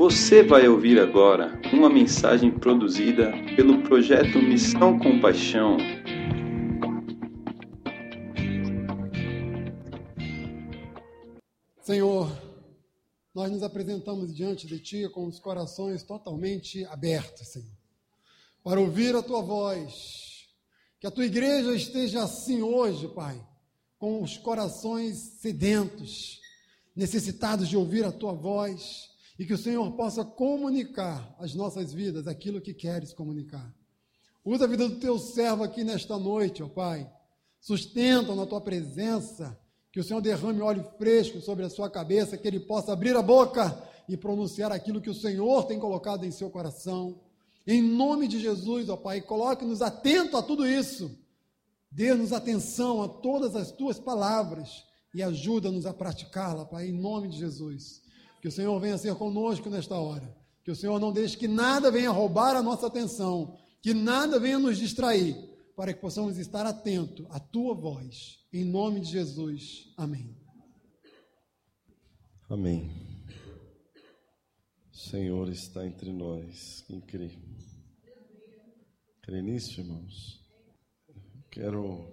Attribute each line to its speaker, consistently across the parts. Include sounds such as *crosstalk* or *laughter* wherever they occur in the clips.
Speaker 1: Você vai ouvir agora uma mensagem produzida pelo projeto Missão Compaixão.
Speaker 2: Senhor, nós nos apresentamos diante de Ti com os corações totalmente abertos, Senhor, para ouvir a Tua voz. Que a Tua igreja esteja assim hoje, Pai, com os corações sedentos, necessitados de ouvir a Tua voz e que o Senhor possa comunicar às nossas vidas aquilo que queres comunicar. Usa a vida do teu servo aqui nesta noite, ó Pai. Sustenta na tua presença, que o Senhor derrame óleo fresco sobre a sua cabeça, que ele possa abrir a boca e pronunciar aquilo que o Senhor tem colocado em seu coração. Em nome de Jesus, ó Pai, coloque-nos atento a tudo isso. Dê-nos atenção a todas as tuas palavras e ajuda-nos a praticá-la, Pai, em nome de Jesus. Que o Senhor venha ser conosco nesta hora. Que o Senhor não deixe que nada venha roubar a nossa atenção, que nada venha nos distrair, para que possamos estar atentos à tua voz. Em nome de Jesus. Amém.
Speaker 3: Amém. O Senhor está entre nós. Quem crê? Crê nisso, irmãos? Quero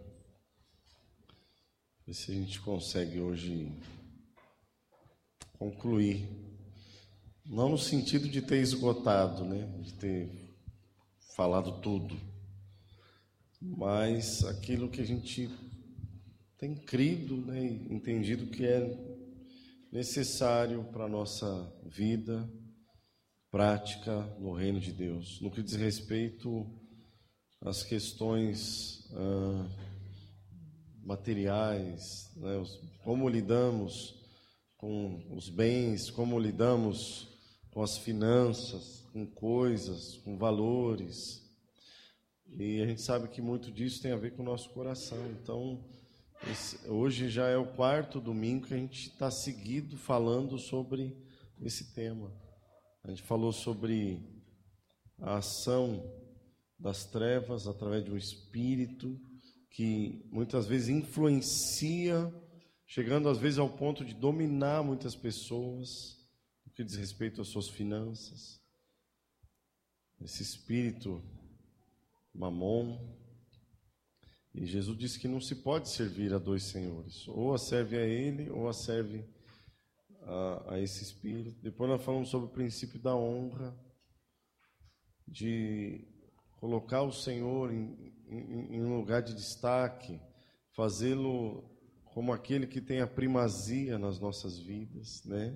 Speaker 3: ver se a gente consegue hoje concluir. Não no sentido de ter esgotado, né? de ter falado tudo, mas aquilo que a gente tem crido né? entendido que é necessário para a nossa vida prática no reino de Deus. No que diz respeito às questões ah, materiais, né? como lidamos com os bens, como lidamos com as finanças, com coisas, com valores. E a gente sabe que muito disso tem a ver com o nosso coração. Então, esse, hoje já é o quarto domingo que a gente está seguido falando sobre esse tema. A gente falou sobre a ação das trevas através de um espírito que muitas vezes influencia chegando às vezes ao ponto de dominar muitas pessoas no que diz respeito às suas finanças. Esse espírito mamon. E Jesus disse que não se pode servir a dois senhores, ou a serve a ele, ou a serve a, a esse espírito. Depois nós falamos sobre o princípio da honra, de colocar o Senhor em, em, em um lugar de destaque, fazê-lo como aquele que tem a primazia nas nossas vidas, né?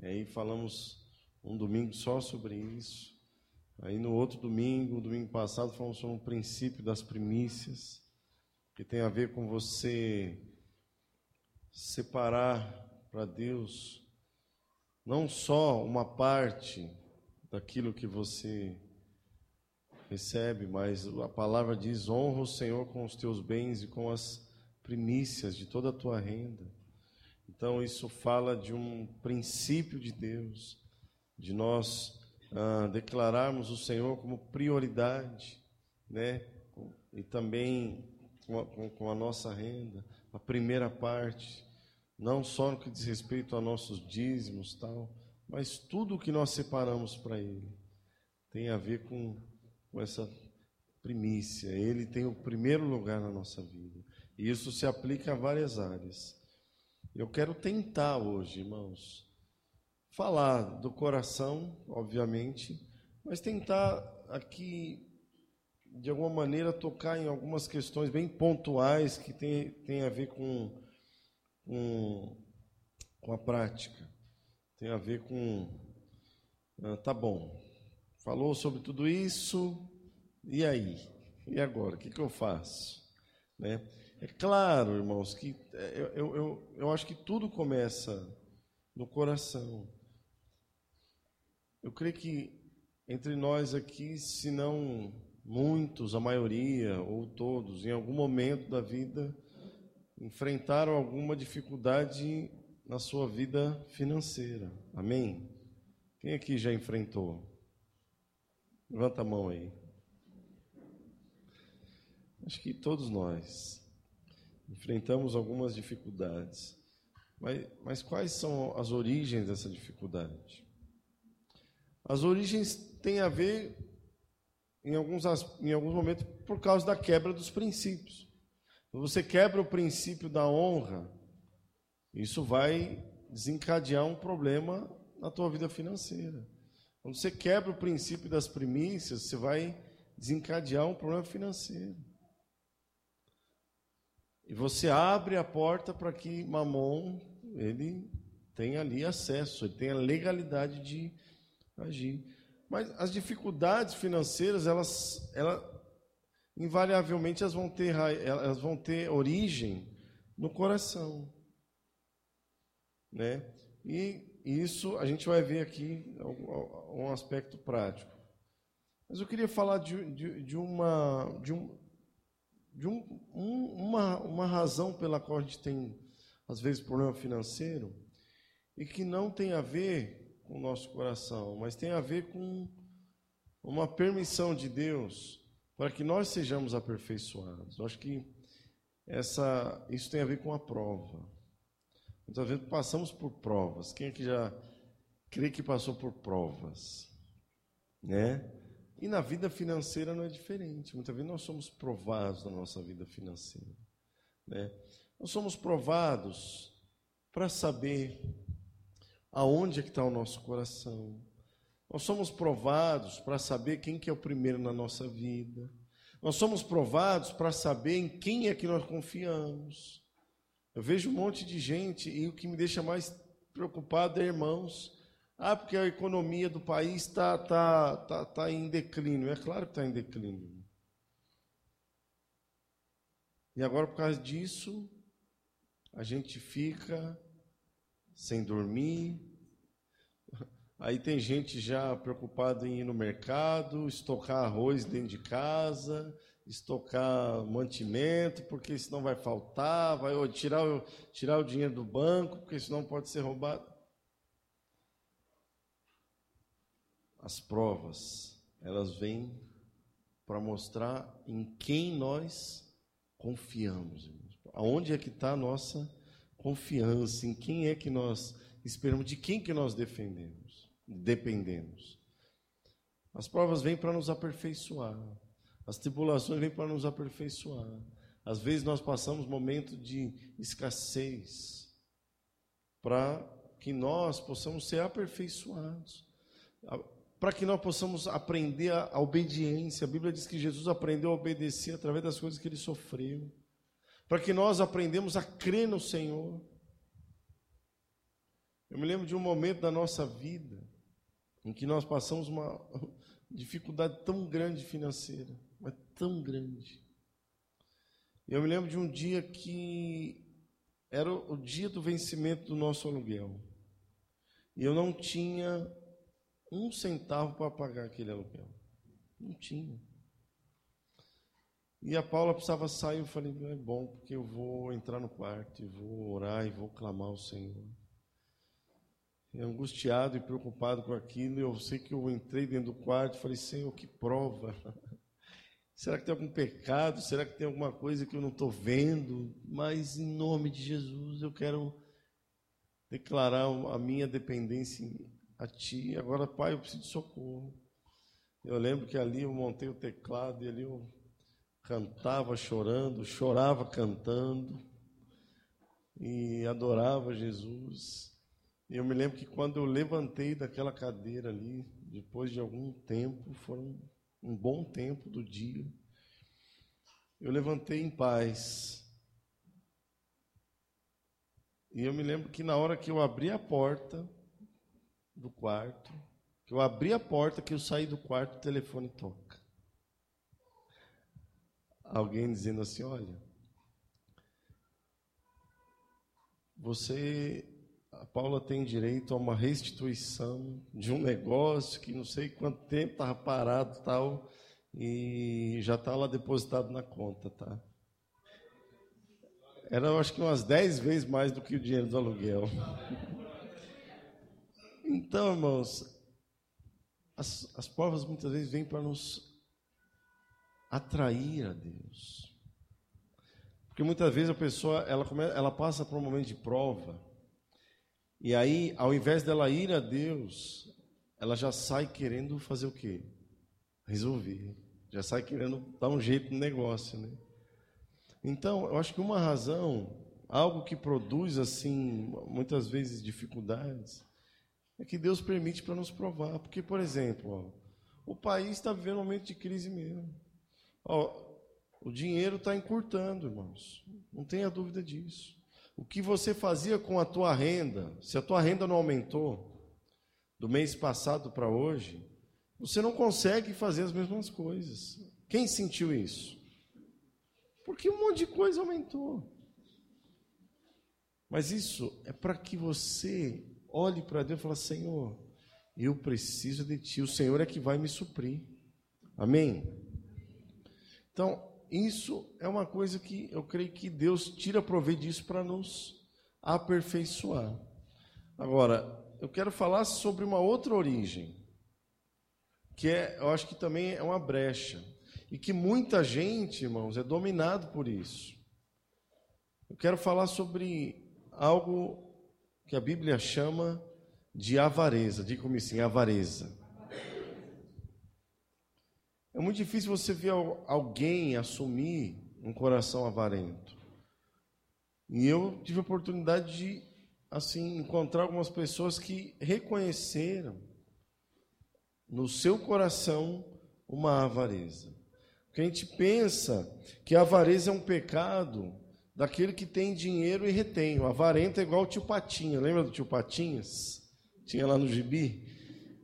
Speaker 3: E aí falamos um domingo só sobre isso. Aí no outro domingo, domingo passado, falamos sobre o princípio das primícias, que tem a ver com você separar para Deus não só uma parte daquilo que você recebe, mas a palavra diz: honra o Senhor com os teus bens e com as primícias de toda a tua renda. Então, isso fala de um princípio de Deus, de nós ah, declararmos o Senhor como prioridade, né? E também com a, com, a nossa renda, a primeira parte, não só no que diz respeito a nossos dízimos, tal, mas tudo o que nós separamos para Ele tem a ver com, com essa primícia. Ele tem o primeiro lugar na nossa vida. E isso se aplica a várias áreas. Eu quero tentar hoje, irmãos, falar do coração, obviamente, mas tentar aqui, de alguma maneira, tocar em algumas questões bem pontuais que tem, tem a ver com, com, com a prática, tem a ver com. Ah, tá bom, falou sobre tudo isso, e aí? E agora? O que, que eu faço? Né? É claro, irmãos, que é, eu, eu, eu acho que tudo começa no coração. Eu creio que entre nós aqui, se não muitos, a maioria ou todos, em algum momento da vida, enfrentaram alguma dificuldade na sua vida financeira. Amém? Quem aqui já enfrentou? Levanta a mão aí. Acho que todos nós enfrentamos algumas dificuldades. Mas, mas quais são as origens dessa dificuldade? As origens têm a ver, em alguns, em alguns momentos, por causa da quebra dos princípios. Quando você quebra o princípio da honra, isso vai desencadear um problema na tua vida financeira. Quando você quebra o princípio das primícias, você vai desencadear um problema financeiro. E você abre a porta para que Mamon ele tenha ali acesso, ele tenha legalidade de agir. Mas as dificuldades financeiras, elas, elas invariavelmente elas vão ter elas vão ter origem no coração, né? E isso a gente vai ver aqui um aspecto prático. Mas eu queria falar de, de, de uma de um, de um, um, uma, uma razão pela qual a gente tem, às vezes, problema financeiro, e que não tem a ver com o nosso coração, mas tem a ver com uma permissão de Deus para que nós sejamos aperfeiçoados. Eu acho que essa, isso tem a ver com a prova. Muitas vezes passamos por provas. Quem é que já crê que passou por provas? Né? E na vida financeira não é diferente. Muitas vezes nós somos provados na nossa vida financeira. Né? Nós somos provados para saber aonde é que está o nosso coração. Nós somos provados para saber quem que é o primeiro na nossa vida. Nós somos provados para saber em quem é que nós confiamos. Eu vejo um monte de gente e o que me deixa mais preocupado é irmãos ah, porque a economia do país está tá, tá, tá em declínio. É claro que está em declínio. E agora, por causa disso, a gente fica sem dormir. Aí tem gente já preocupada em ir no mercado, estocar arroz dentro de casa, estocar mantimento, porque senão vai faltar, vai tirar, tirar o dinheiro do banco, porque senão pode ser roubado. As provas, elas vêm para mostrar em quem nós confiamos. Aonde é que está a nossa confiança? Em quem é que nós esperamos? De quem que nós defendemos? Dependemos. As provas vêm para nos aperfeiçoar. As tribulações vêm para nos aperfeiçoar. Às vezes nós passamos momentos de escassez para que nós possamos ser aperfeiçoados para que nós possamos aprender a, obediência. A Bíblia diz que Jesus aprendeu a obedecer através das coisas que ele sofreu. Para que nós aprendemos a crer no Senhor. Eu me lembro de um momento da nossa vida em que nós passamos uma *laughs* dificuldade tão grande financeira, mas tão grande. Eu me lembro de um dia que era o dia do vencimento do nosso aluguel. E eu não tinha um centavo para pagar aquele aluguel. Não tinha. E a Paula precisava sair, eu falei, é bom, porque eu vou entrar no quarto e vou orar e vou clamar ao Senhor. E angustiado e preocupado com aquilo, eu sei que eu entrei dentro do quarto e falei, Senhor, que prova. *laughs* Será que tem algum pecado? Será que tem alguma coisa que eu não estou vendo? Mas em nome de Jesus eu quero declarar a minha dependência a ti. Agora, pai, eu preciso de socorro. Eu lembro que ali eu montei o teclado e ali eu cantava chorando, chorava cantando e adorava Jesus. E eu me lembro que quando eu levantei daquela cadeira ali, depois de algum tempo, foram um bom tempo do dia, eu levantei em paz. E eu me lembro que na hora que eu abri a porta, do quarto, eu abri a porta, que eu saí do quarto, o telefone toca. Alguém dizendo assim: Olha, você, a Paula tem direito a uma restituição de um negócio que não sei quanto tempo estava parado tal, e já está lá depositado na conta, tá? Era, eu acho que umas 10 vezes mais do que o dinheiro do aluguel. *laughs* Então, irmãos, as, as provas muitas vezes vêm para nos atrair a Deus. Porque muitas vezes a pessoa ela, come, ela passa por um momento de prova, e aí, ao invés dela ir a Deus, ela já sai querendo fazer o quê? Resolver. Já sai querendo dar um jeito no negócio, né? Então, eu acho que uma razão, algo que produz assim, muitas vezes dificuldades, é que Deus permite para nos provar. Porque, por exemplo, ó, o país está vivendo um momento de crise mesmo. Ó, o dinheiro está encurtando, irmãos. Não tenha dúvida disso. O que você fazia com a tua renda, se a tua renda não aumentou do mês passado para hoje, você não consegue fazer as mesmas coisas. Quem sentiu isso? Porque um monte de coisa aumentou. Mas isso é para que você olhe para Deus e fale: Senhor, eu preciso de Ti. O Senhor é que vai me suprir. Amém? Então, isso é uma coisa que eu creio que Deus tira proveito disso para nos aperfeiçoar. Agora, eu quero falar sobre uma outra origem, que é, eu acho que também é uma brecha, e que muita gente, irmãos, é dominado por isso. Eu quero falar sobre algo que a Bíblia chama de avareza. Diga comigo assim, avareza. É muito difícil você ver alguém assumir um coração avarento. E eu tive a oportunidade de assim encontrar algumas pessoas que reconheceram no seu coração uma avareza. Porque a gente pensa que a avareza é um pecado daquele que tem dinheiro e retém. O avarento é igual o tio Patinha. Lembra do tio Patinhas? Tinha lá no gibi.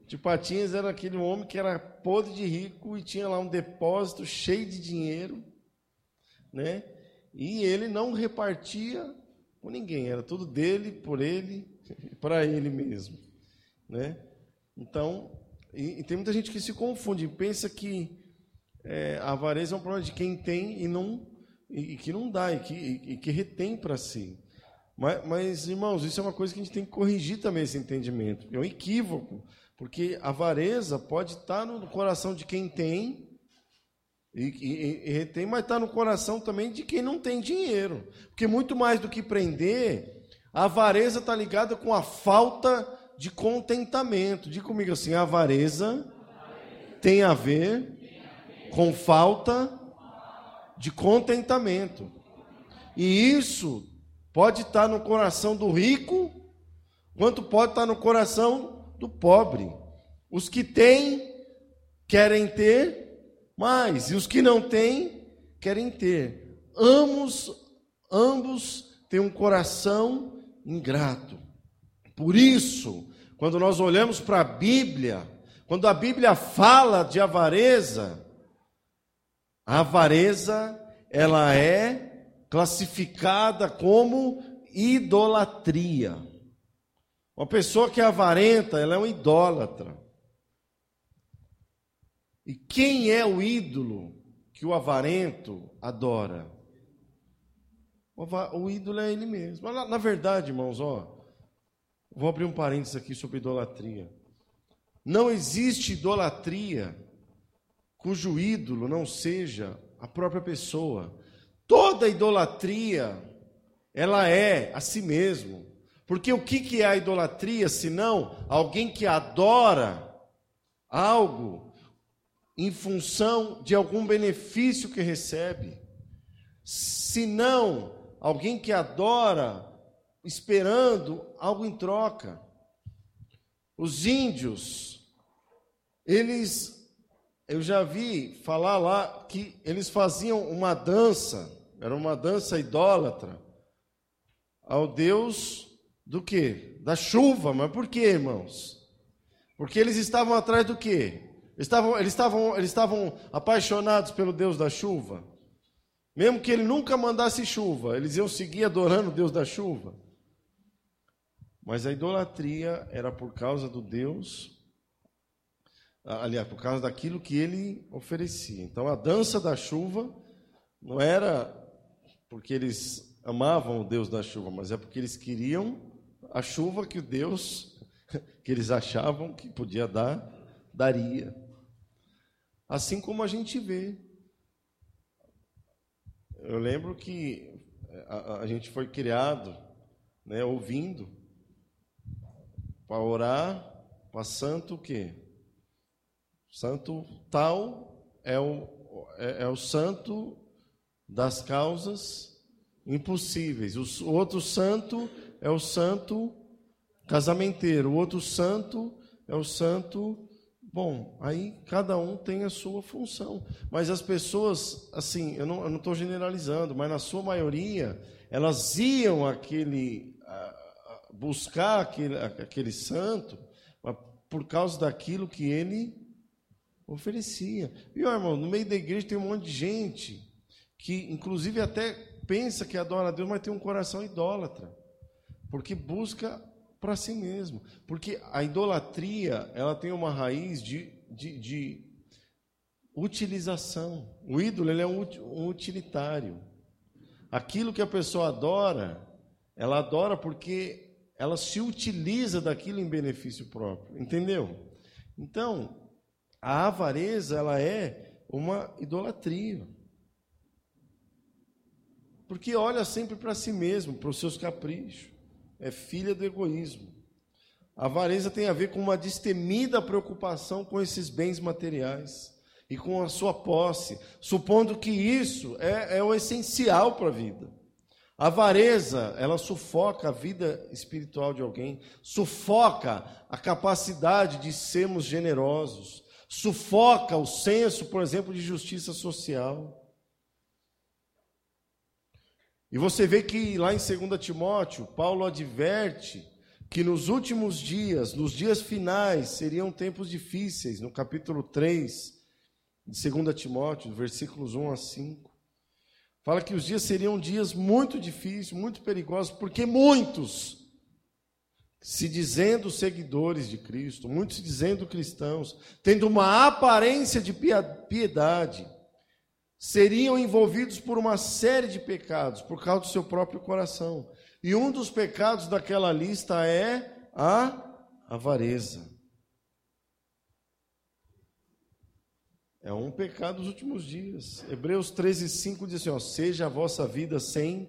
Speaker 3: Tio Patinhas era aquele homem que era podre de rico e tinha lá um depósito cheio de dinheiro, né? E ele não repartia com ninguém, era tudo dele, por ele, *laughs* para ele mesmo, né? Então, e, e, tem muita gente que se confunde, pensa que é, a avareza é um problema de quem tem e não e, que não dá e que, e, que retém para si. Mas, mas, irmãos, isso é uma coisa que a gente tem que corrigir também esse entendimento. É um equívoco. Porque a avareza pode estar no coração de quem tem e, e, e retém, mas está no coração também de quem não tem dinheiro. Porque muito mais do que prender, a avareza está ligada com a falta de contentamento. Diga comigo assim: a avareza tem a ver com falta de contentamento. E isso pode estar no coração do rico, quanto pode estar no coração do pobre. Os que têm querem ter mais, e os que não têm querem ter. Ambos, ambos têm um coração ingrato. Por isso, quando nós olhamos para a Bíblia, quando a Bíblia fala de avareza, a avareza ela é classificada como idolatria. Uma pessoa que é avarenta, ela é um idólatra. E quem é o ídolo que o avarento adora? O ídolo é ele mesmo. Mas, na verdade, irmãos, ó, vou abrir um parênteses aqui sobre idolatria. Não existe idolatria cujo ídolo não seja a própria pessoa. Toda idolatria, ela é a si mesmo. Porque o que é a idolatria senão alguém que adora algo em função de algum benefício que recebe? Senão alguém que adora esperando algo em troca. Os índios, eles, eu já vi falar lá que eles faziam uma dança, era uma dança idólatra, ao Deus do que? Da chuva. Mas por quê, irmãos? Porque eles estavam atrás do quê? Estavam, eles estavam, eles estavam apaixonados pelo Deus da chuva. Mesmo que ele nunca mandasse chuva, eles iam seguir adorando o Deus da chuva. Mas a idolatria era por causa do Deus, aliás, por causa daquilo que ele oferecia. Então a dança da chuva não era porque eles amavam o Deus da chuva, mas é porque eles queriam a chuva que Deus, *laughs* que eles achavam que podia dar, daria. Assim como a gente vê. Eu lembro que a, a gente foi criado, né, ouvindo, para orar para santo o quê? Santo tal é o, é, é o santo das causas impossíveis. O outro santo é o santo casamenteiro. O outro santo é o santo. Bom, aí cada um tem a sua função. Mas as pessoas, assim, eu não estou generalizando, mas na sua maioria, elas iam aquele, buscar aquele, aquele santo por causa daquilo que ele oferecia. E, irmão, no meio da igreja tem um monte de gente que, inclusive, até pensa que adora a Deus, mas tem um coração idólatra, porque busca para si mesmo. Porque a idolatria, ela tem uma raiz de, de, de utilização. O ídolo ele é um utilitário. Aquilo que a pessoa adora, ela adora porque ela se utiliza daquilo em benefício próprio. Entendeu? Então, a avareza, ela é uma idolatria. Porque olha sempre para si mesmo, para os seus caprichos é filha do egoísmo. A avareza tem a ver com uma destemida preocupação com esses bens materiais e com a sua posse, supondo que isso é, é o essencial para a vida. A avareza, ela sufoca a vida espiritual de alguém, sufoca a capacidade de sermos generosos, sufoca o senso, por exemplo, de justiça social. E você vê que lá em 2 Timóteo, Paulo adverte que nos últimos dias, nos dias finais, seriam tempos difíceis, no capítulo 3 de 2 Timóteo, versículos 1 a 5. Fala que os dias seriam dias muito difíceis, muito perigosos, porque muitos, se dizendo seguidores de Cristo, muitos se dizendo cristãos, tendo uma aparência de piedade, seriam envolvidos por uma série de pecados por causa do seu próprio coração. E um dos pecados daquela lista é a avareza. É um pecado dos últimos dias. Hebreus 13, 5 diz assim: ó, Seja a vossa vida sem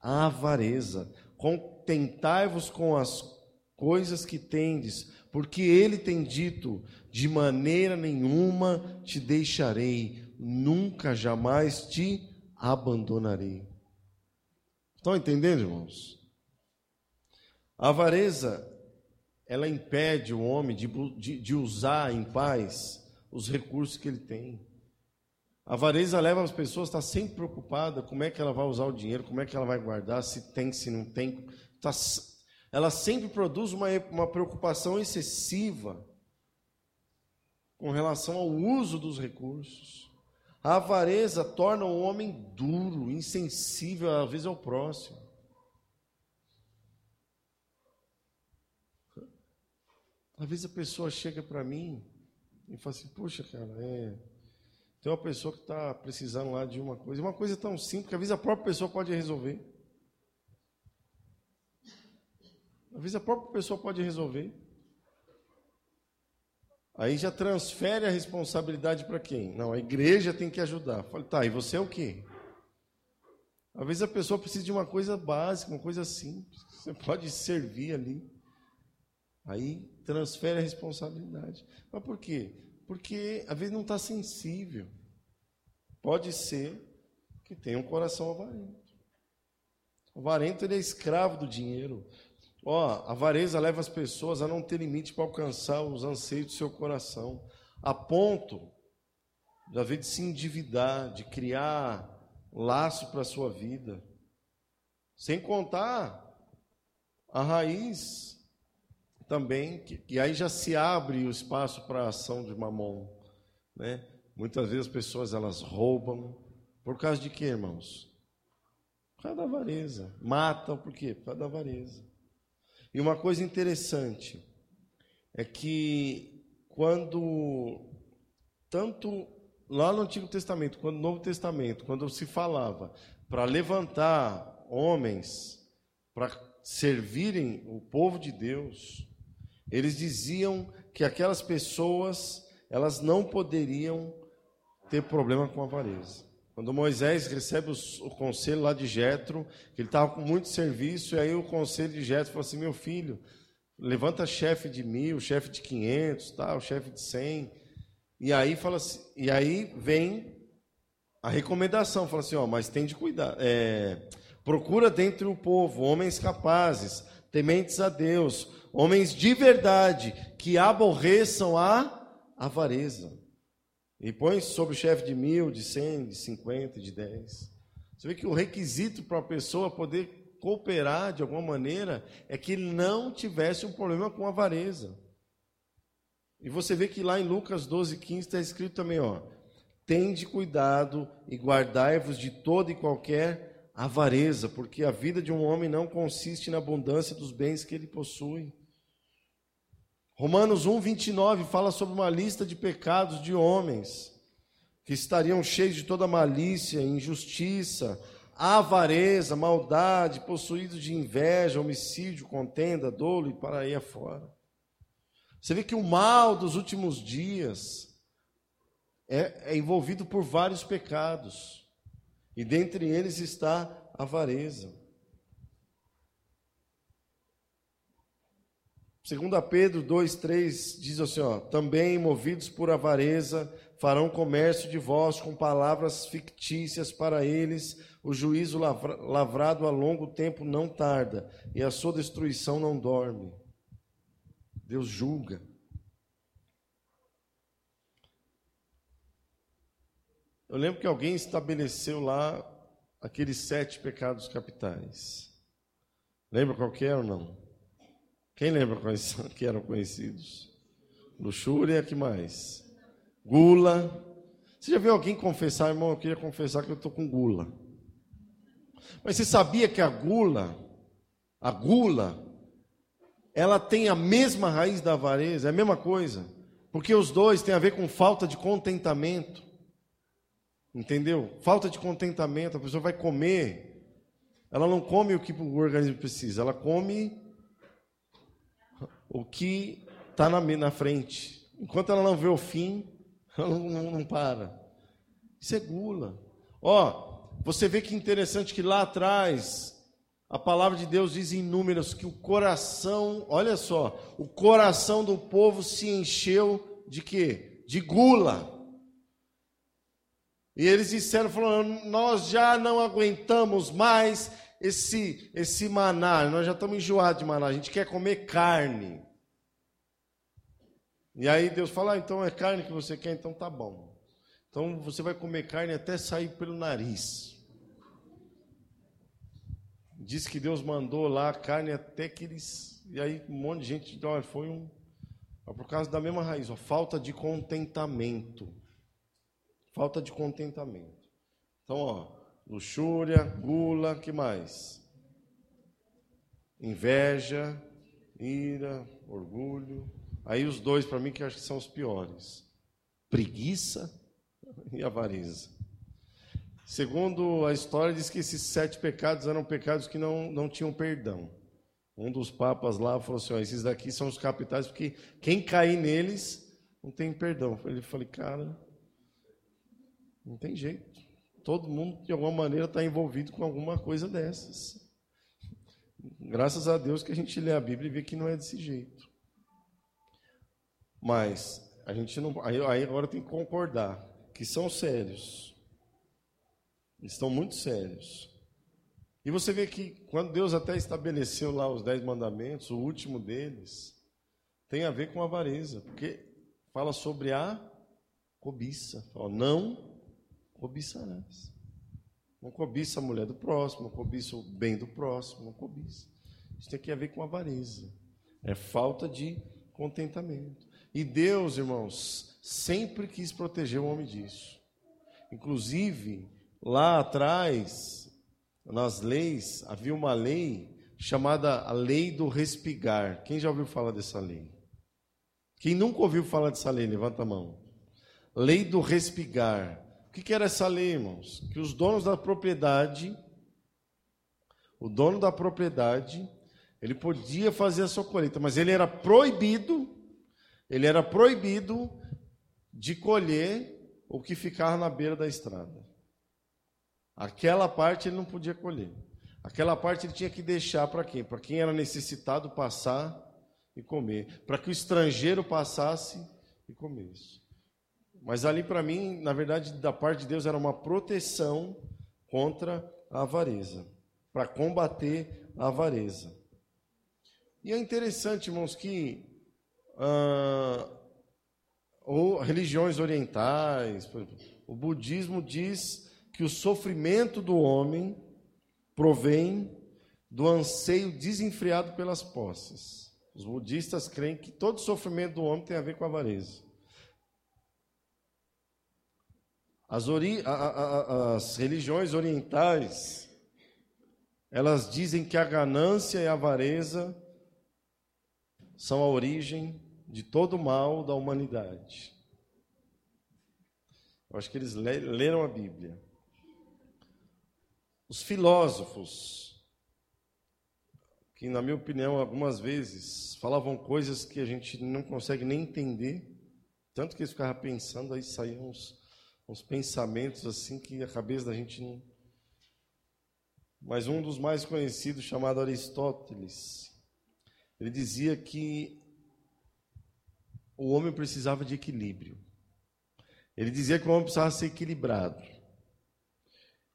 Speaker 3: avareza, contentai-vos com as coisas que tendes, porque ele tem dito: de maneira nenhuma te deixarei, nunca jamais te abandonarei. Estão entendendo, irmãos? A avareza, ela impede o homem de, de, de usar em paz os recursos que ele tem. A avareza leva as pessoas a estar sempre preocupada como é que ela vai usar o dinheiro, como é que ela vai guardar, se tem, se não tem. Tá, ela sempre produz uma, uma preocupação excessiva com relação ao uso dos recursos. A avareza torna o homem duro, insensível, às vezes, ao próximo. Às vezes a pessoa chega para mim e fala assim: Poxa, cara, é... tem uma pessoa que está precisando lá de uma coisa, uma coisa tão simples que às vezes a própria pessoa pode resolver. Às vezes a própria pessoa pode resolver. Aí já transfere a responsabilidade para quem? Não, a igreja tem que ajudar. Fala, tá, e você é o quê? Às vezes a pessoa precisa de uma coisa básica, uma coisa simples. Você *laughs* pode servir ali. Aí transfere a responsabilidade. Mas por quê? Porque às vezes não está sensível. Pode ser que tenha um coração avarento. O avarento ele é escravo do dinheiro. Ó, a avareza leva as pessoas a não ter limite para alcançar os anseios do seu coração, a ponto de haver de se endividar, de criar laço para a sua vida. Sem contar a raiz também, que, que aí já se abre o espaço para a ação de mamon. Né? Muitas vezes as pessoas elas roubam. Por causa de quê, irmãos? Por causa da avareza. Matam por quê? Por causa da avareza. E uma coisa interessante é que quando tanto lá no Antigo Testamento, quando no Novo Testamento, quando se falava para levantar homens para servirem o povo de Deus, eles diziam que aquelas pessoas elas não poderiam ter problema com a avareza. Quando Moisés recebe o, o conselho lá de Jetro, que ele estava com muito serviço, e aí o conselho de Jetro falou assim: meu filho, levanta chefe de mil, chefe de quinhentos, tal, chefe de cem. E aí fala assim, e aí vem a recomendação, fala assim, ó, mas tem de cuidar. É, procura dentre o povo homens capazes, tementes a Deus, homens de verdade, que aborreçam a avareza. E põe sobre o chefe de mil, de cem, de cinquenta, de dez. Você vê que o requisito para a pessoa poder cooperar de alguma maneira é que ele não tivesse um problema com avareza. E você vê que lá em Lucas 12, 15 está escrito também, ó. Tende cuidado e guardai-vos de toda e qualquer avareza, porque a vida de um homem não consiste na abundância dos bens que ele possui. Romanos 1, 29 fala sobre uma lista de pecados de homens que estariam cheios de toda malícia, injustiça, avareza, maldade, possuídos de inveja, homicídio, contenda, dolo e para aí afora. Você vê que o mal dos últimos dias é, é envolvido por vários pecados, e dentre eles está a avareza. Segundo Pedro 2:3 diz assim, ó, também movidos por avareza farão comércio de vós com palavras fictícias para eles, o juízo lavrado a longo tempo não tarda e a sua destruição não dorme. Deus julga. Eu lembro que alguém estabeleceu lá aqueles sete pecados capitais. Lembra qual que é ou não? Quem lembra quais *laughs* que eram conhecidos? Luxúria, que mais? Gula. Você já viu alguém confessar, irmão? Eu queria confessar que eu estou com gula. Mas você sabia que a gula, a gula, ela tem a mesma raiz da avareza, é a mesma coisa. Porque os dois têm a ver com falta de contentamento. Entendeu? Falta de contentamento. A pessoa vai comer, ela não come o que o organismo precisa, ela come o que está na, na frente. Enquanto ela não vê o fim, *laughs* ela não, não, para. Isso é gula. Ó, você vê que interessante que lá atrás a palavra de Deus diz em números que o coração, olha só, o coração do povo se encheu de quê? De gula. E eles disseram, falando, nós já não aguentamos mais esse, esse maná, nós já estamos enjoados de maná, a gente quer comer carne. E aí Deus fala, ah, então é carne que você quer, então tá bom. Então você vai comer carne até sair pelo nariz. Diz que Deus mandou lá carne até que eles. E aí um monte de gente, olha, foi um. Por causa da mesma raiz, ó, falta de contentamento. Falta de contentamento. Então, ó, luxúria, gula, que mais? Inveja, ira, orgulho. Aí os dois para mim que acho que são os piores: preguiça *laughs* e avareza. Segundo a história diz que esses sete pecados eram pecados que não, não tinham perdão. Um dos papas lá falou assim: esses daqui são os capitais porque quem cair neles não tem perdão. Ele falei, cara, não tem jeito. Todo mundo, de alguma maneira, está envolvido com alguma coisa dessas. Graças a Deus que a gente lê a Bíblia e vê que não é desse jeito. Mas a gente não. Aí, agora tem que concordar que são sérios. Estão muito sérios. E você vê que quando Deus até estabeleceu lá os dez mandamentos, o último deles tem a ver com avareza, porque fala sobre a cobiça. Fala, não cobiçarás. Não cobiça a mulher do próximo, não cobiça o bem do próximo, não cobiça. Isso tem que ver com avareza. É falta de contentamento. E Deus, irmãos, sempre quis proteger o homem disso. Inclusive, lá atrás, nas leis, havia uma lei chamada a lei do respigar. Quem já ouviu falar dessa lei? Quem nunca ouviu falar dessa lei, levanta a mão. Lei do respigar. O que, era essa lei, irmãos? Que os donos da propriedade, o dono da propriedade, ele podia fazer a sua colheita, mas ele era proibido, ele era proibido de colher o que ficava na beira da estrada. Aquela parte ele não podia colher. Aquela parte ele tinha que deixar para quem? Para quem era necessitado passar e comer, para que o estrangeiro passasse e comesse. Mas ali para mim, na verdade, da parte de Deus era uma proteção contra a avareza, para combater a avareza. E é interessante, irmãos, que ah, ou religiões orientais, o budismo diz que o sofrimento do homem provém do anseio desenfreado pelas posses. Os budistas creem que todo sofrimento do homem tem a ver com a avareza. As, ori a, a, a, as religiões orientais, elas dizem que a ganância e a avareza são a origem de todo o mal da humanidade. Eu acho que eles leram a Bíblia. Os filósofos, que, na minha opinião, algumas vezes falavam coisas que a gente não consegue nem entender, tanto que eles ficavam pensando, aí saíam uns uns pensamentos assim que a cabeça da gente não. Mas um dos mais conhecidos, chamado Aristóteles, ele dizia que o homem precisava de equilíbrio. Ele dizia que o homem precisava ser equilibrado.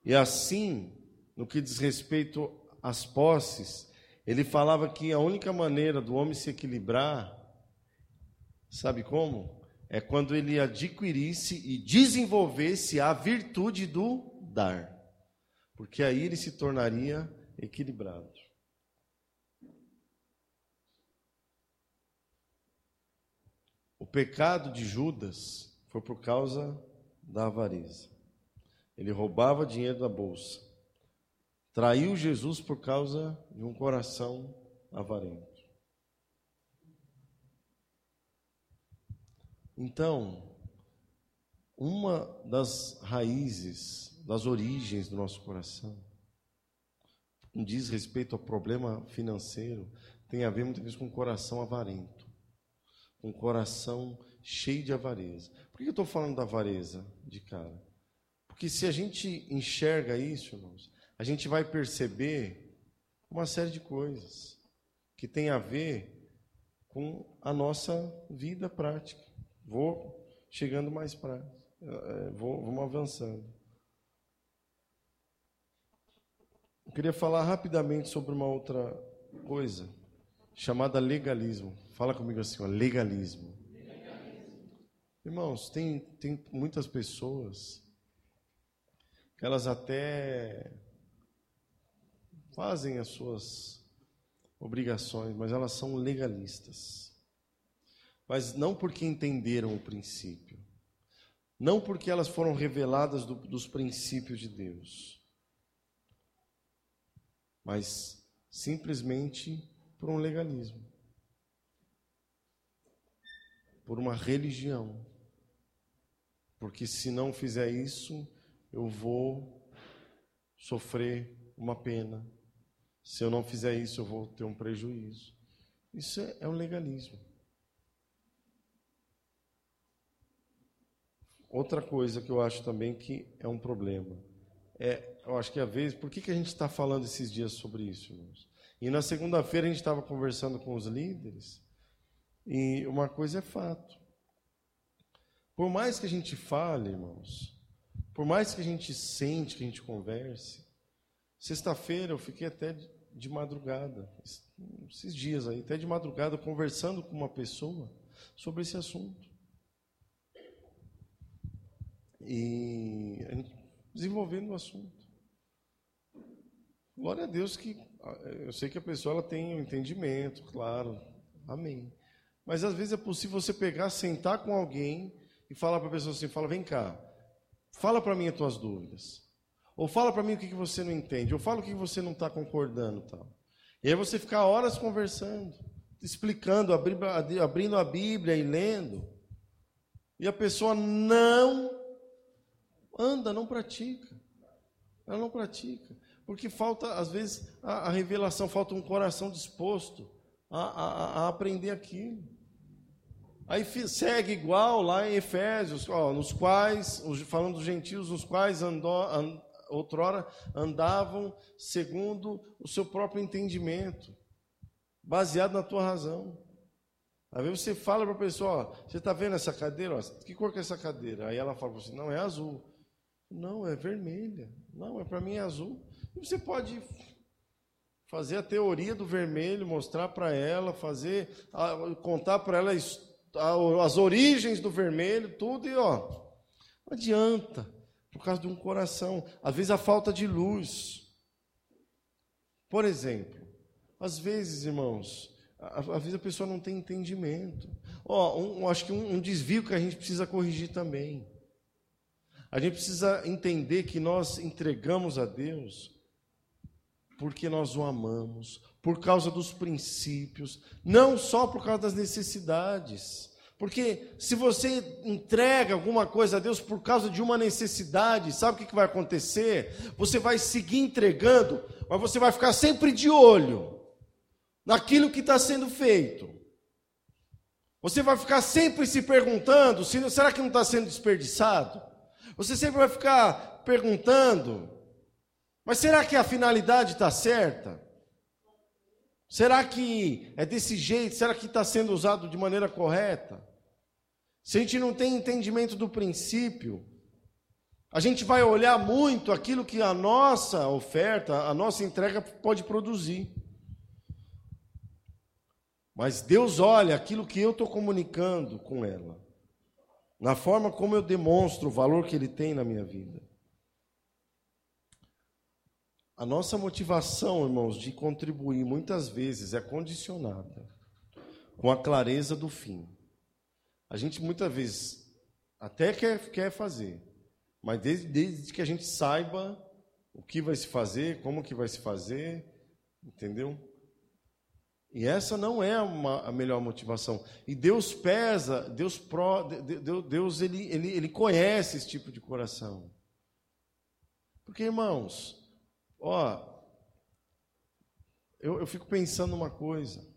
Speaker 3: E assim, no que diz respeito às posses, ele falava que a única maneira do homem se equilibrar, sabe como? É quando ele adquirisse e desenvolvesse a virtude do dar, porque aí ele se tornaria equilibrado. O pecado de Judas foi por causa da avareza. Ele roubava dinheiro da bolsa. Traiu Jesus por causa de um coração avarento. Então, uma das raízes, das origens do nosso coração, diz respeito ao problema financeiro, tem a ver muitas vezes com o coração avarento, com o coração cheio de avareza. Por que eu estou falando da avareza de cara? Porque se a gente enxerga isso, irmãos, a gente vai perceber uma série de coisas que tem a ver com a nossa vida prática. Vou chegando mais para. É, vou, vamos avançando. Eu queria falar rapidamente sobre uma outra coisa, chamada legalismo. Fala comigo assim, ó, legalismo. legalismo. Irmãos, tem, tem muitas pessoas que elas até fazem as suas obrigações, mas elas são legalistas mas não porque entenderam o princípio, não porque elas foram reveladas do, dos princípios de Deus, mas simplesmente por um legalismo, por uma religião. Porque se não fizer isso, eu vou sofrer uma pena. Se eu não fizer isso, eu vou ter um prejuízo. Isso é, é um legalismo. Outra coisa que eu acho também que é um problema é, eu acho que às vezes, por que, que a gente está falando esses dias sobre isso, irmãos? E na segunda-feira a gente estava conversando com os líderes e uma coisa é fato. Por mais que a gente fale, irmãos, por mais que a gente sente, que a gente converse, sexta-feira eu fiquei até de madrugada, esses dias aí, até de madrugada, conversando com uma pessoa sobre esse assunto e desenvolvendo o assunto. Glória a Deus que eu sei que a pessoa ela tem um entendimento, claro, amém. Mas às vezes é possível você pegar, sentar com alguém e falar para a pessoa assim, fala, vem cá, fala para mim as tuas dúvidas. Ou fala para mim o que, que você não entende, ou fala o que você não está concordando tal. E aí você ficar horas conversando, explicando, abrindo a Bíblia e lendo. E a pessoa não anda, não pratica. Ela não pratica. Porque falta, às vezes, a, a revelação, falta um coração disposto a, a, a aprender aquilo. Aí segue igual lá em Efésios, ó, nos quais, falando dos gentios, nos quais andou, and, outrora andavam segundo o seu próprio entendimento, baseado na tua razão. Às vezes você fala para a pessoa, ó, você está vendo essa cadeira? Ó, que cor que é essa cadeira? Aí ela fala para você, não, é azul. Não, é vermelha. Não, é para mim é azul. E você pode fazer a teoria do vermelho, mostrar para ela, fazer, contar para ela as origens do vermelho, tudo, e ó, não adianta, por causa de um coração. Às vezes a falta de luz. Por exemplo, às vezes, irmãos, às vezes a pessoa não tem entendimento. Ó, um, acho que um, um desvio que a gente precisa corrigir também. A gente precisa entender que nós entregamos a Deus porque nós o amamos, por causa dos princípios, não só por causa das necessidades. Porque se você entrega alguma coisa a Deus por causa de uma necessidade, sabe o que vai acontecer? Você vai seguir entregando, mas você vai ficar sempre de olho naquilo que está sendo feito. Você vai ficar sempre se perguntando: se, será que não está sendo desperdiçado? Você sempre vai ficar perguntando: mas será que a finalidade está certa? Será que é desse jeito? Será que está sendo usado de maneira correta? Se a gente não tem entendimento do princípio, a gente vai olhar muito aquilo que a nossa oferta, a nossa entrega pode produzir. Mas Deus olha aquilo que eu estou comunicando com ela, na forma como eu demonstro o valor que Ele tem na minha vida. A nossa motivação, irmãos, de contribuir muitas vezes é condicionada com a clareza do fim. A gente muitas vezes até quer, quer fazer, mas desde, desde que a gente saiba o que vai se fazer, como que vai se fazer, entendeu? E essa não é uma, a melhor motivação. E Deus pesa, Deus, pro, Deus, ele, ele, ele conhece esse tipo de coração. Porque, irmãos, ó, eu, eu fico pensando uma coisa.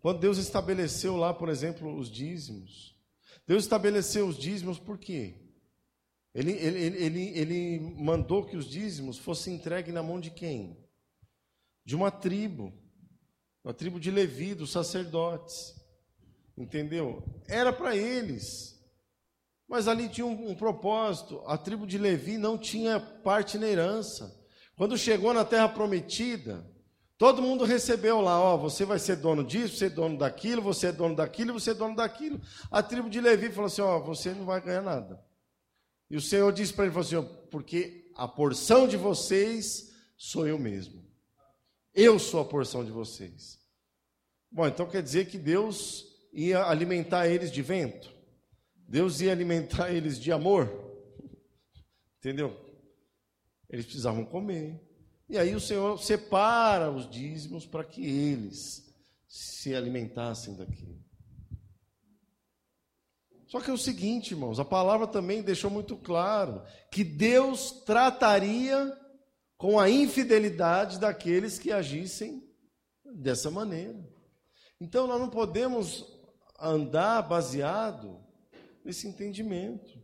Speaker 3: Quando Deus estabeleceu lá, por exemplo, os dízimos, Deus estabeleceu os dízimos por quê? Ele, ele, ele, ele mandou que os dízimos fossem entregues na mão de quem? De uma tribo a tribo de Levi, dos sacerdotes. Entendeu? Era para eles. Mas ali tinha um, um, propósito. A tribo de Levi não tinha parte na herança. Quando chegou na terra prometida, todo mundo recebeu lá, ó, você vai ser dono disso, você é dono daquilo, você é dono daquilo, você é dono daquilo. A tribo de Levi falou assim, ó, você não vai ganhar nada. E o Senhor disse para ele, falou assim, porque a porção de vocês sou eu mesmo. Eu sou a porção de vocês. Bom, então quer dizer que Deus ia alimentar eles de vento? Deus ia alimentar *laughs* eles de amor? Entendeu? Eles precisavam comer. E aí o Senhor separa os dízimos para que eles se alimentassem daquilo. Só que é o seguinte, irmãos, a palavra também deixou muito claro que Deus trataria com a infidelidade daqueles que agissem dessa maneira. Então nós não podemos andar baseado nesse entendimento.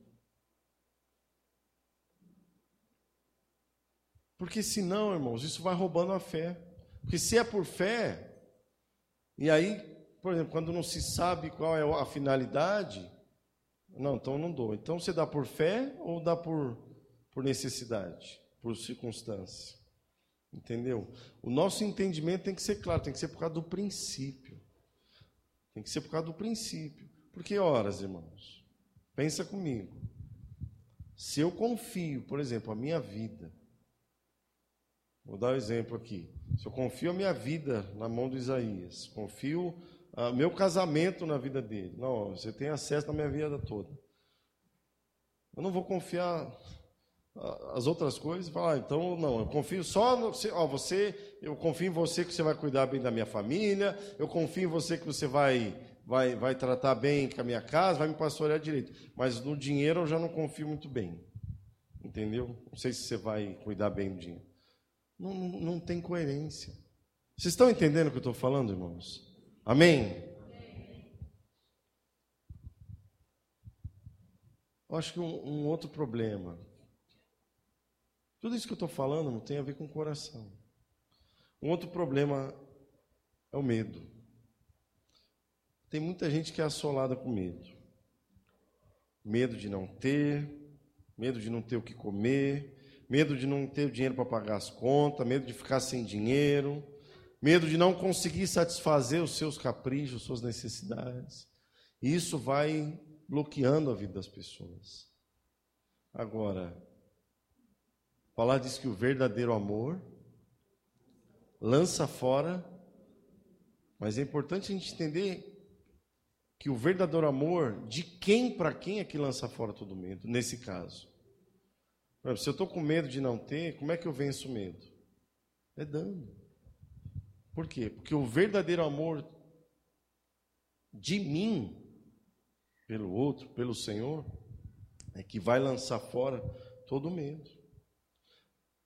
Speaker 3: Porque senão, irmãos, isso vai roubando a fé. Porque se é por fé, e aí, por exemplo, quando não se sabe qual é a finalidade, não, então não dou. Então você dá por fé ou dá por, por necessidade? Por circunstância. Entendeu? O nosso entendimento tem que ser claro, tem que ser por causa do princípio. Tem que ser por causa do princípio. Porque, horas, irmãos, pensa comigo. Se eu confio, por exemplo, a minha vida, vou dar um exemplo aqui. Se eu confio a minha vida na mão do Isaías, confio o meu casamento na vida dele. Não, você tem acesso na minha vida toda. Eu não vou confiar as outras coisas e falar, ah, então não, eu confio só no ó, você, eu confio em você que você vai cuidar bem da minha família, eu confio em você que você vai vai vai tratar bem com a minha casa, vai me pastorear direito. Mas no dinheiro eu já não confio muito bem. Entendeu? Não sei se você vai cuidar bem do dinheiro. Não, não, tem coerência. Vocês estão entendendo o que eu estou falando, irmãos? Amém? Eu acho que um, um outro problema tudo isso que eu estou falando não tem a ver com o coração. Um outro problema é o medo. Tem muita gente que é assolada com medo. Medo de não ter, medo de não ter o que comer, medo de não ter o dinheiro para pagar as contas, medo de ficar sem dinheiro, medo de não conseguir satisfazer os seus caprichos, suas necessidades. E isso vai bloqueando a vida das pessoas. Agora, falar diz que o verdadeiro amor lança fora, mas é importante a gente entender que o verdadeiro amor, de quem para quem é que lança fora todo medo, nesse caso. Se eu estou com medo de não ter, como é que eu venço o medo? É dando. Por quê? Porque o verdadeiro amor de mim, pelo outro, pelo Senhor, é que vai lançar fora todo medo.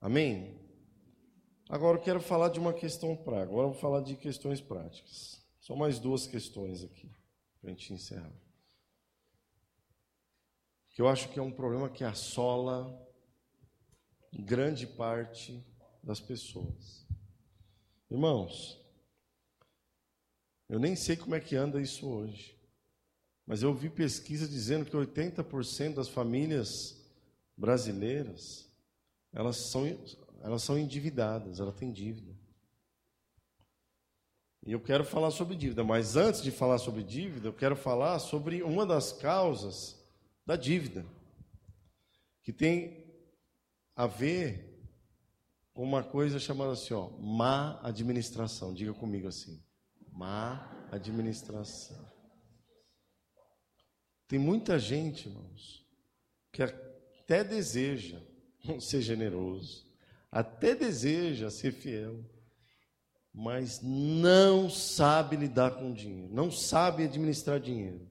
Speaker 3: Amém? Agora eu quero falar de uma questão prática. Agora eu vou falar de questões práticas. Só mais duas questões aqui, para a gente encerrar. Que eu acho que é um problema que assola grande parte das pessoas. Irmãos, eu nem sei como é que anda isso hoje, mas eu vi pesquisa dizendo que 80% das famílias brasileiras elas são, elas são endividadas, elas têm dívida. E eu quero falar sobre dívida, mas antes de falar sobre dívida, eu quero falar sobre uma das causas da dívida, que tem a ver com uma coisa chamada assim, ó, má administração. Diga comigo assim: má administração. Tem muita gente, irmãos, que até deseja ser generoso, até deseja ser fiel, mas não sabe lidar com dinheiro, não sabe administrar dinheiro.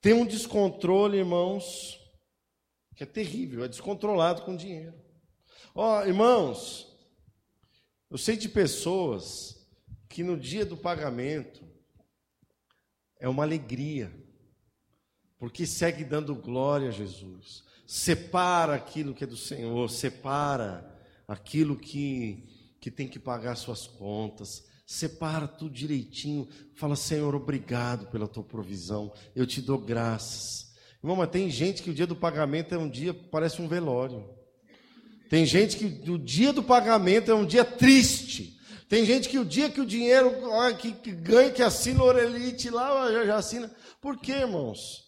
Speaker 3: Tem um descontrole, irmãos, que é terrível, é descontrolado com dinheiro. Ó, oh, irmãos, eu sei de pessoas que no dia do pagamento é uma alegria, porque segue dando glória a Jesus. Separa aquilo que é do Senhor, separa aquilo que, que tem que pagar suas contas, separa tudo direitinho. Fala, Senhor, obrigado pela tua provisão, eu te dou graças. Irmão, mas tem gente que o dia do pagamento é um dia, parece um velório. Tem gente que o dia do pagamento é um dia triste. Tem gente que o dia que o dinheiro que, que ganha, que assina o Orelite lá, já, já assina. Por quê, irmãos?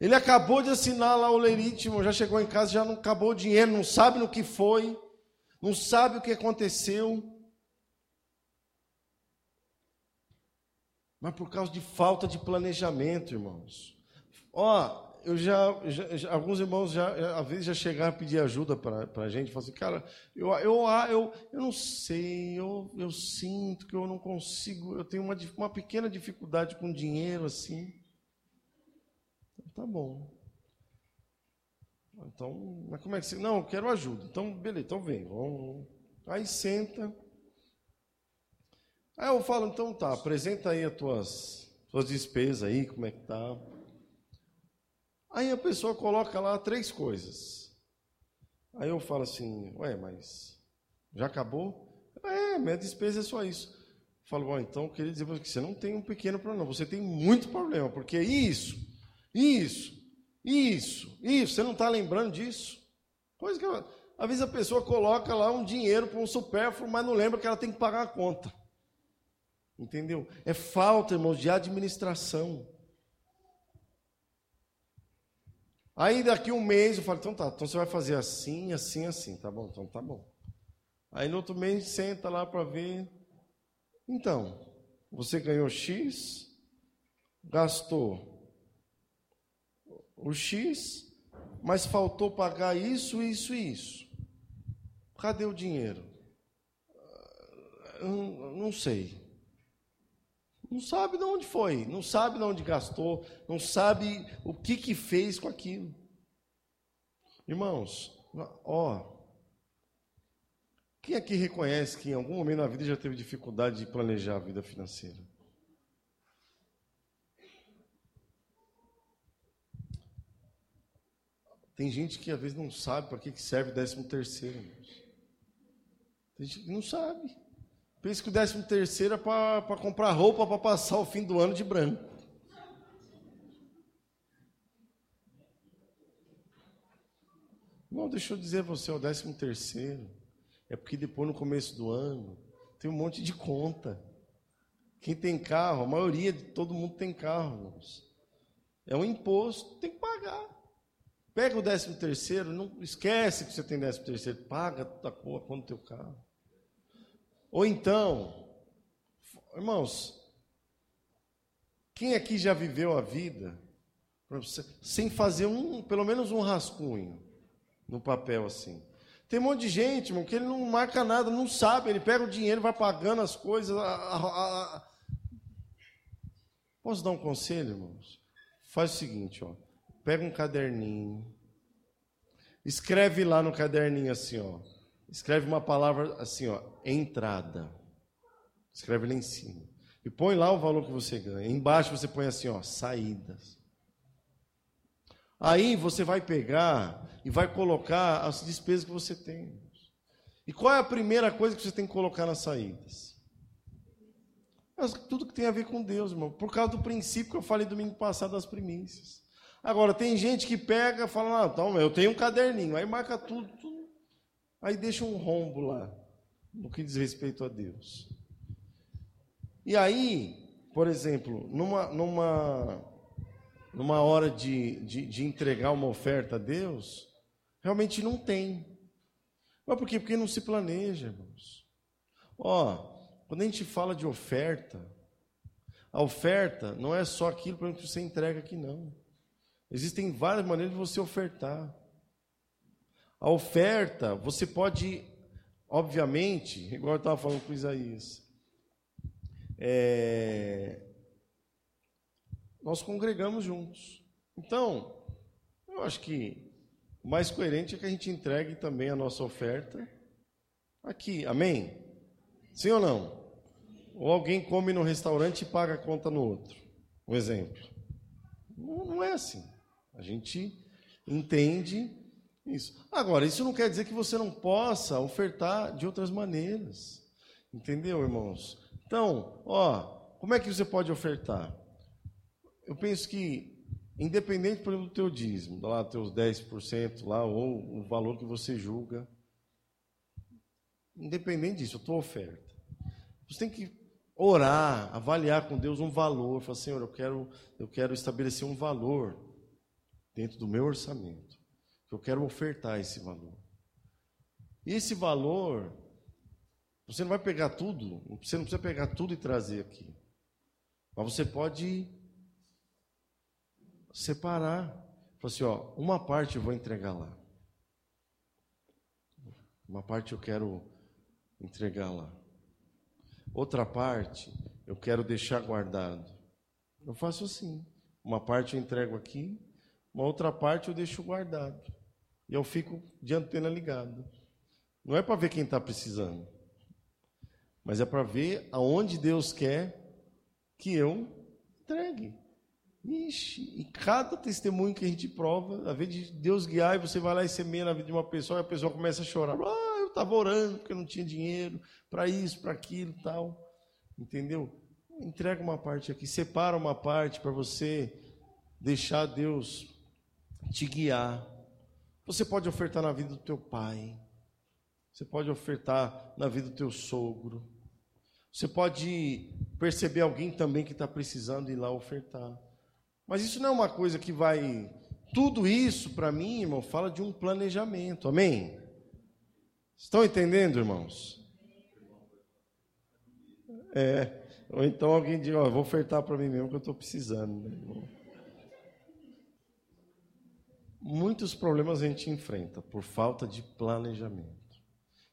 Speaker 3: Ele acabou de assinar lá o Lerite, já chegou em casa, já não acabou o dinheiro, não sabe no que foi, não sabe o que aconteceu. Mas por causa de falta de planejamento, irmãos. Ó, eu já, já, alguns irmãos já, às vezes já chegaram a pedir ajuda para a gente, falaram assim, cara, eu, eu, eu, eu não sei, eu, eu sinto que eu não consigo, eu tenho uma, uma pequena dificuldade com dinheiro assim. Tá bom. Então, mas como é que você. Não, eu quero ajuda. Então, beleza, então vem. Vamos. Aí senta. Aí eu falo, então tá, apresenta aí as tuas, tuas despesas aí, como é que tá. Aí a pessoa coloca lá três coisas. Aí eu falo assim, ué, mas já acabou? É, minha despesa é só isso. Eu falo, bom, então eu queria dizer que você não tem um pequeno problema, você tem muito problema, porque isso, isso, isso, isso, você não está lembrando disso? Coisa que, às vezes a pessoa coloca lá um dinheiro para um supérfluo, mas não lembra que ela tem que pagar a conta. Entendeu? É falta, irmãos, de administração. Aí daqui um mês eu falo, então tá, então você vai fazer assim, assim, assim, tá bom, então tá bom. Aí no outro mês senta lá para ver. Então, você ganhou X, gastou o X, mas faltou pagar isso, isso e isso. Cadê o dinheiro? Não, não sei. Não sabe de onde foi, não sabe de onde gastou, não sabe o que, que fez com aquilo. Irmãos, ó, quem aqui reconhece que em algum momento na vida já teve dificuldade de planejar a vida financeira? Tem gente que às vezes não sabe para que serve o décimo terceiro. Irmãos. Tem gente que não sabe. Pensa que o décimo terceiro é para comprar roupa para passar o fim do ano de branco. Não, deixa eu dizer a você, o décimo terceiro é porque depois no começo do ano tem um monte de conta. Quem tem carro, a maioria de todo mundo tem carro, irmãos. É um imposto, tem que pagar. Pega o décimo terceiro, não esquece que você tem décimo terceiro, paga a conta do teu carro. Ou então, irmãos, quem aqui já viveu a vida sem fazer um, pelo menos um rascunho no papel assim? Tem um monte de gente, irmão, que ele não marca nada, não sabe, ele pega o dinheiro, vai pagando as coisas. A, a, a... Posso dar um conselho, irmãos? Faz o seguinte, ó. Pega um caderninho, escreve lá no caderninho assim, ó. Escreve uma palavra assim, ó, entrada. Escreve lá em cima. E põe lá o valor que você ganha. Embaixo você põe assim, ó, saídas. Aí você vai pegar e vai colocar as despesas que você tem. E qual é a primeira coisa que você tem que colocar nas saídas? Tudo que tem a ver com Deus, irmão. Por causa do princípio que eu falei domingo passado das primícias. Agora, tem gente que pega e fala, ah, então, eu tenho um caderninho, aí marca tudo, tudo, aí deixa um rombo lá, no que diz respeito a Deus. E aí, por exemplo, numa, numa, numa hora de, de, de entregar uma oferta a Deus, realmente não tem. Mas por quê? Porque não se planeja, irmãos. Ó, quando a gente fala de oferta, a oferta não é só aquilo que você entrega aqui, não. Existem várias maneiras de você ofertar. A oferta, você pode, obviamente, igual eu estava falando com Isaías, é, nós congregamos juntos. Então, eu acho que o mais coerente é que a gente entregue também a nossa oferta aqui. Amém? Sim ou não? Ou alguém come no restaurante e paga a conta no outro. Um exemplo. Não, não é assim. A gente entende isso. Agora, isso não quer dizer que você não possa ofertar de outras maneiras. Entendeu, irmãos? Então, ó, como é que você pode ofertar? Eu penso que, independente, por exemplo, do teu dízimo, lá, teus 10% lá, ou o valor que você julga, independente disso, a tua oferta, você tem que orar, avaliar com Deus um valor, falar, Senhor, eu quero, eu quero estabelecer um valor dentro do meu orçamento. Eu quero ofertar esse valor. Esse valor, você não vai pegar tudo, você não precisa pegar tudo e trazer aqui. Mas você pode separar. Falar assim, ó, uma parte eu vou entregar lá. Uma parte eu quero entregar lá. Outra parte eu quero deixar guardado. Eu faço assim. Uma parte eu entrego aqui, uma outra parte eu deixo guardado. E eu fico de antena ligada. Não é para ver quem está precisando, mas é para ver aonde Deus quer que eu entregue. Ixi, e cada testemunho que a gente prova, a vez de Deus guiar, e você vai lá e semeia na vida de uma pessoa, e a pessoa começa a chorar. Ah, eu estava orando porque não tinha dinheiro para isso, para aquilo tal. Entendeu? Entrega uma parte aqui, separa uma parte para você deixar Deus te guiar. Você pode ofertar na vida do teu pai. Você pode ofertar na vida do teu sogro. Você pode perceber alguém também que está precisando ir lá ofertar. Mas isso não é uma coisa que vai. Tudo isso, para mim, irmão, fala de um planejamento. Amém? Estão entendendo, irmãos? É. Ou então alguém diz: Ó, vou ofertar para mim mesmo que eu estou precisando. Né, irmão? Muitos problemas a gente enfrenta por falta de planejamento.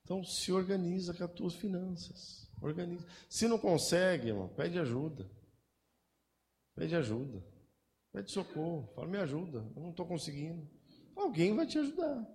Speaker 3: Então, se organiza com as tuas finanças. Organiza. Se não consegue, irmão, pede ajuda. Pede ajuda. Pede socorro. Fala, me ajuda. Eu não estou conseguindo. Alguém vai te ajudar.